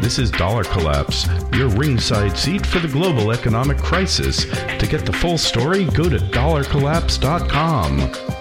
This is Dollar Collapse, your ringside seat for the global economic crisis. To get the full story, go to dollarcollapse.com.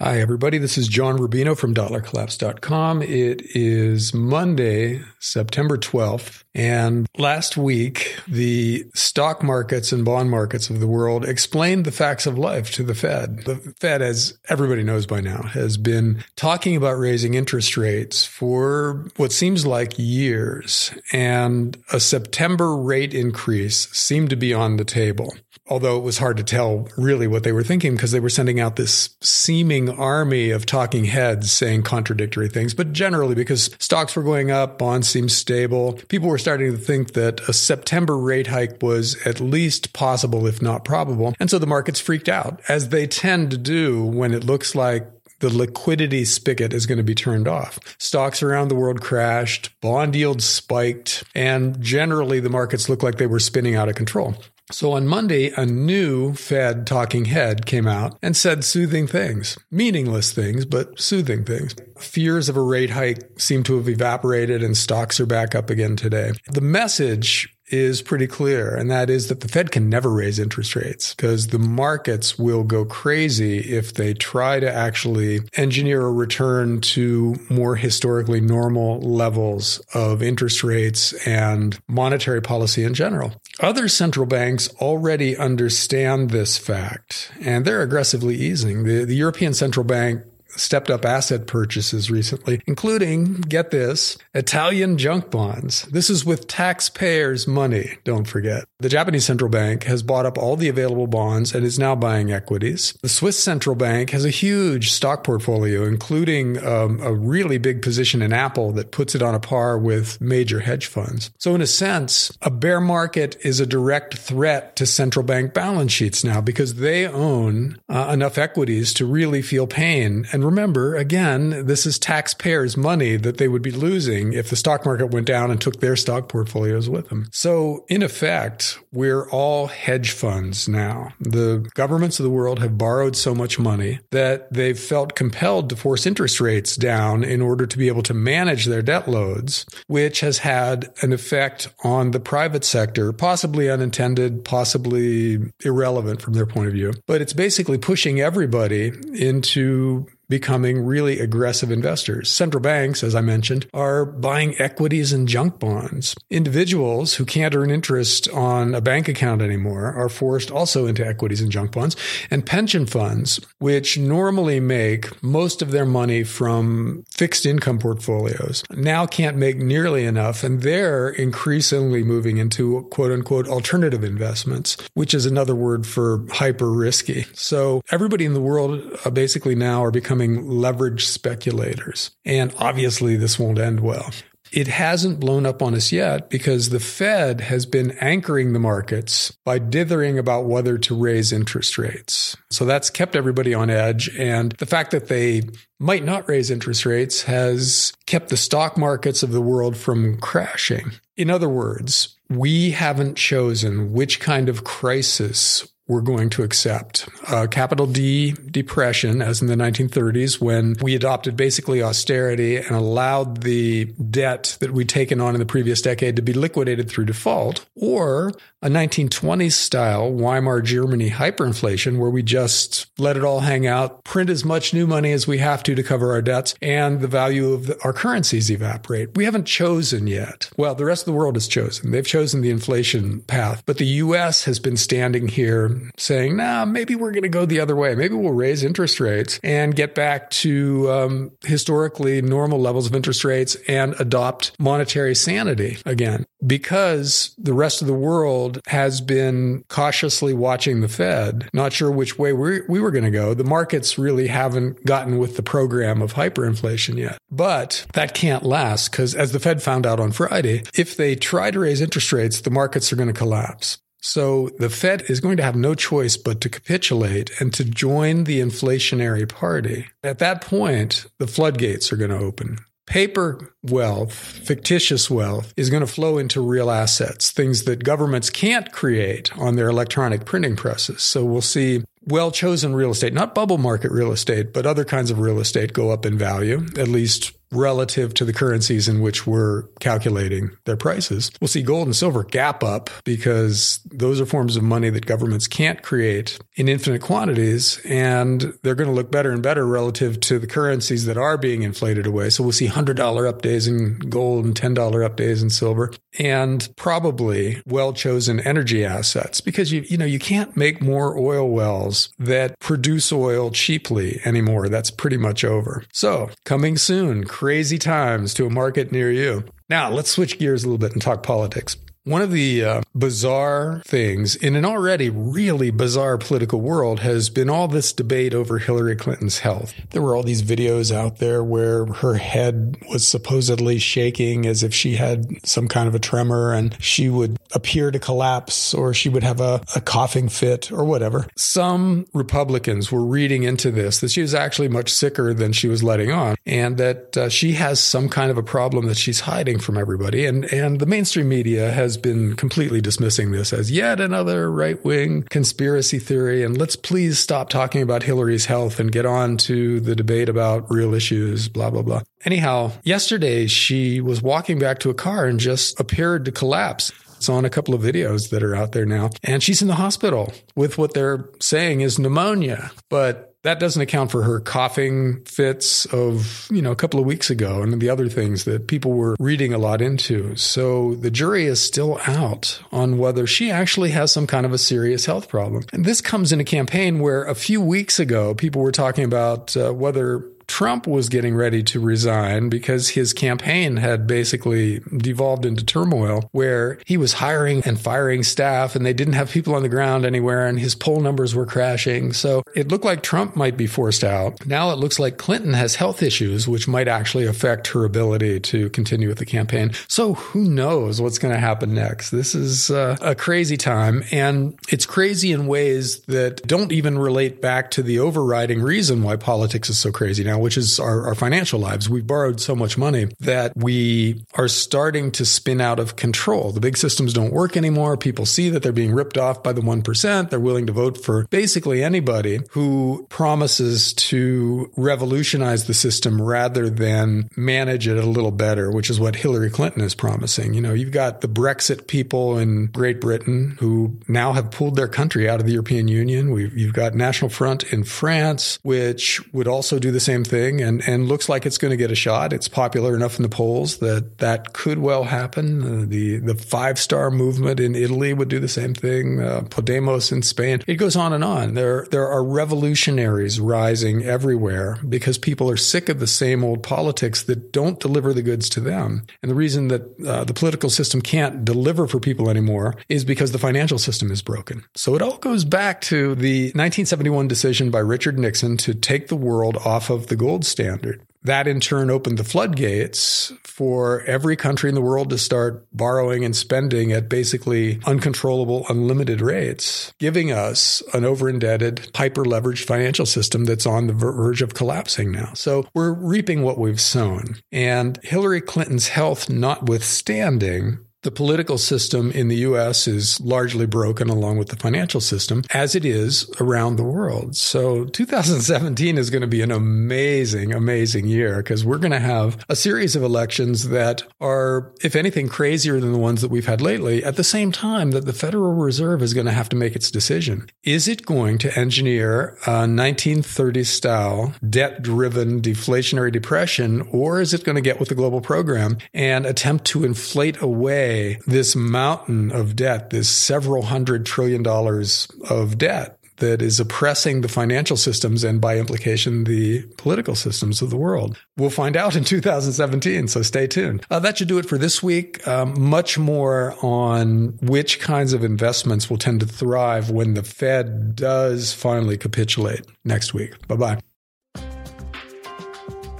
Hi, everybody. This is John Rubino from DollarCollapse.com. It is Monday, September 12th. And last week, the stock markets and bond markets of the world explained the facts of life to the Fed. The Fed, as everybody knows by now, has been talking about raising interest rates for what seems like years. And a September rate increase seemed to be on the table although it was hard to tell really what they were thinking because they were sending out this seeming army of talking heads saying contradictory things. But generally, because stocks were going up, bonds seemed stable, people were starting to think that a September rate hike was at least possible, if not probable. And so the markets freaked out, as they tend to do when it looks like the liquidity spigot is going to be turned off. Stocks around the world crashed, bond yields spiked, and generally the markets looked like they were spinning out of control. So on Monday, a new Fed talking head came out and said soothing things, meaningless things, but soothing things. Fears of a rate hike seem to have evaporated and stocks are back up again today. The message is pretty clear, and that is that the Fed can never raise interest rates because the markets will go crazy if they try to actually engineer a return to more historically normal levels of interest rates and monetary policy in general. Other central banks already understand this fact, and they're aggressively easing. The, the European Central Bank stepped up asset purchases recently, including, get this, Italian junk bonds. This is with taxpayers' money, don't forget. The Japanese central bank has bought up all the available bonds and is now buying equities. The Swiss central bank has a huge stock portfolio, including um, a really big position in Apple that puts it on a par with major hedge funds. So, in a sense, a bear market is a direct threat to central bank balance sheets now because they own uh, enough equities to really feel pain and remember, again, this is taxpayers' money that they would be losing if the stock market went down and took their stock portfolios with them. So, in effect, we're all hedge funds now. The governments of the world have borrowed so much money that they've felt compelled to force interest rates down in order to be able to manage their debt loads, which has had an effect on the private sector, possibly unintended, possibly irrelevant from their point of view. But it's basically pushing everybody into becoming really aggressive investors. Central banks, as I mentioned, are buying equities and junk bonds. Individuals who can't earn interest on a bank account anymore are forced also into equities and junk bonds. And pension funds, which normally make most of their money from fixed income portfolios, now can't make nearly enough. And they're increasingly moving into quote unquote alternative investments, which is another word for hyper risky. So everybody in the world uh, basically now are becoming becoming leverage speculators. And obviously, this won't end well. It hasn't blown up on us yet because the Fed has been anchoring the markets by dithering about whether to raise interest rates. So that's kept everybody on edge. And the fact that they might not raise interest rates has kept the stock markets of the world from crashing. In other words, we haven't chosen which kind of crisis we're going to accept. Uh, capital D depression, as in the 1930s, when we adopted basically austerity and allowed the debt that we'd taken on in the previous decade to be liquidated through default, or a 1920s style Weimar Germany hyperinflation, where we just let it all hang out, print as much new money as we have to to cover our debts, and the value of the, our currencies evaporate. We haven't chosen yet. Well, the rest of the world has chosen. They've chosen the inflation path, but the U.S. has been standing here saying, nah, maybe we're going to go the other way. Maybe we'll raise interest rates and get back to um, historically normal levels of interest rates and adopt monetary sanity again. Because the rest of the world has been cautiously watching the Fed, not sure which way we, we were going to go. The markets really haven't gotten with the program of hyperinflation yet. But that can't last because, as the Fed found out on Friday, if they try to raise interest rates, the markets are going to collapse. So the Fed is going to have no choice but to capitulate and to join the inflationary party. At that point, the floodgates are going to open. Paper wealth, fictitious wealth, is going to flow into real assets, things that governments can't create on their electronic printing presses. So we'll see well chosen real estate, not bubble market real estate, but other kinds of real estate go up in value, at least relative to the currencies in which we're calculating their prices. We'll see gold and silver gap up because those are forms of money that governments can't create in infinite quantities. And they're going to look better and better relative to the currencies that are being inflated away. So we'll see $100 up days in gold and $10 up days in silver and probably well chosen energy assets because you, you know, you can't make more oil wells that produce oil cheaply anymore. That's pretty much over. So coming soon, crazy times to a market near you. Now, let's switch gears a little bit and talk politics. One of the uh, bizarre things in an already really bizarre political world has been all this debate over Hillary Clinton's health. There were all these videos out there where her head was supposedly shaking as if she had some kind of a tremor and she would appear to collapse or she would have a, a coughing fit or whatever. Some Republicans were reading into this that she was actually much sicker than she was letting on and that uh, she has some kind of a problem that she's hiding from everybody. And, and the mainstream media has been completely dismissing this as yet another right wing conspiracy theory. And let's please stop talking about Hillary's health and get on to the debate about real issues, blah, blah, blah. Anyhow, yesterday she was walking back to a car and just appeared to collapse. It's on a couple of videos that are out there now. And she's in the hospital with what they're saying is pneumonia. But that doesn't account for her coughing fits of, you know, a couple of weeks ago and the other things that people were reading a lot into. So the jury is still out on whether she actually has some kind of a serious health problem. And this comes in a campaign where a few weeks ago, people were talking about uh, whether Trump was getting ready to resign because his campaign had basically devolved into turmoil where he was hiring and firing staff and they didn't have people on the ground anywhere and his poll numbers were crashing. So it looked like Trump might be forced out. Now it looks like Clinton has health issues, which might actually affect her ability to continue with the campaign. So who knows what's going to happen next? This is uh, a crazy time and it's crazy in ways that don't even relate back to the overriding reason why politics is so crazy now now, which is our, our financial lives. We've borrowed so much money that we are starting to spin out of control. The big systems don't work anymore. People see that they're being ripped off by the 1%. They're willing to vote for basically anybody who promises to revolutionize the system rather than manage it a little better, which is what Hillary Clinton is promising. You know, you've got the Brexit people in Great Britain who now have pulled their country out of the European Union. We've, you've got National Front in France, which would also do the same thing and, and looks like it's going to get a shot. It's popular enough in the polls that that could well happen. Uh, the the five star movement in Italy would do the same thing. Uh, Podemos in Spain. It goes on and on. There there are revolutionaries rising everywhere because people are sick of the same old politics that don't deliver the goods to them. And the reason that uh, the political system can't deliver for people anymore is because the financial system is broken. So it all goes back to the 1971 decision by Richard Nixon to take the world off of the gold standard. That in turn opened the floodgates for every country in the world to start borrowing and spending at basically uncontrollable, unlimited rates, giving us an over indebted, hyper leveraged financial system that's on the verge of collapsing now. So we're reaping what we've sown. And Hillary Clinton's health notwithstanding, the political system in the US is largely broken along with the financial system, as it is around the world. So 2017 is going to be an amazing, amazing year because we're going to have a series of elections that are, if anything, crazier than the ones that we've had lately at the same time that the Federal Reserve is going to have to make its decision. Is it going to engineer a 1930s style debt driven deflationary depression, or is it going to get with the global program and attempt to inflate away repay this mountain of debt, this several hundred trillion dollars of debt that is oppressing the financial systems and by implication the political systems of the world. We'll find out in 2017, so stay tuned. Uh, that should do it for this week. Um, much more on which kinds of investments will tend to thrive when the Fed does finally capitulate next week. Bye bye.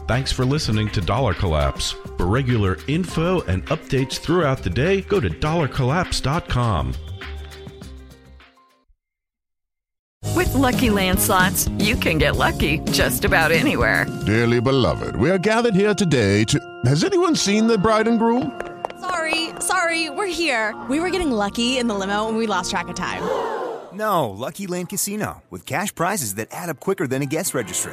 Thanks for listening to Dollar Collapse. For regular info and updates throughout the day, go to dollarcollapse.com. With Lucky Land slots, you can get lucky just about anywhere. Dearly beloved, we are gathered here today to. Has anyone seen the bride and groom? Sorry, sorry, we're here. We were getting lucky in the limo and we lost track of time. No, Lucky Land Casino, with cash prizes that add up quicker than a guest registry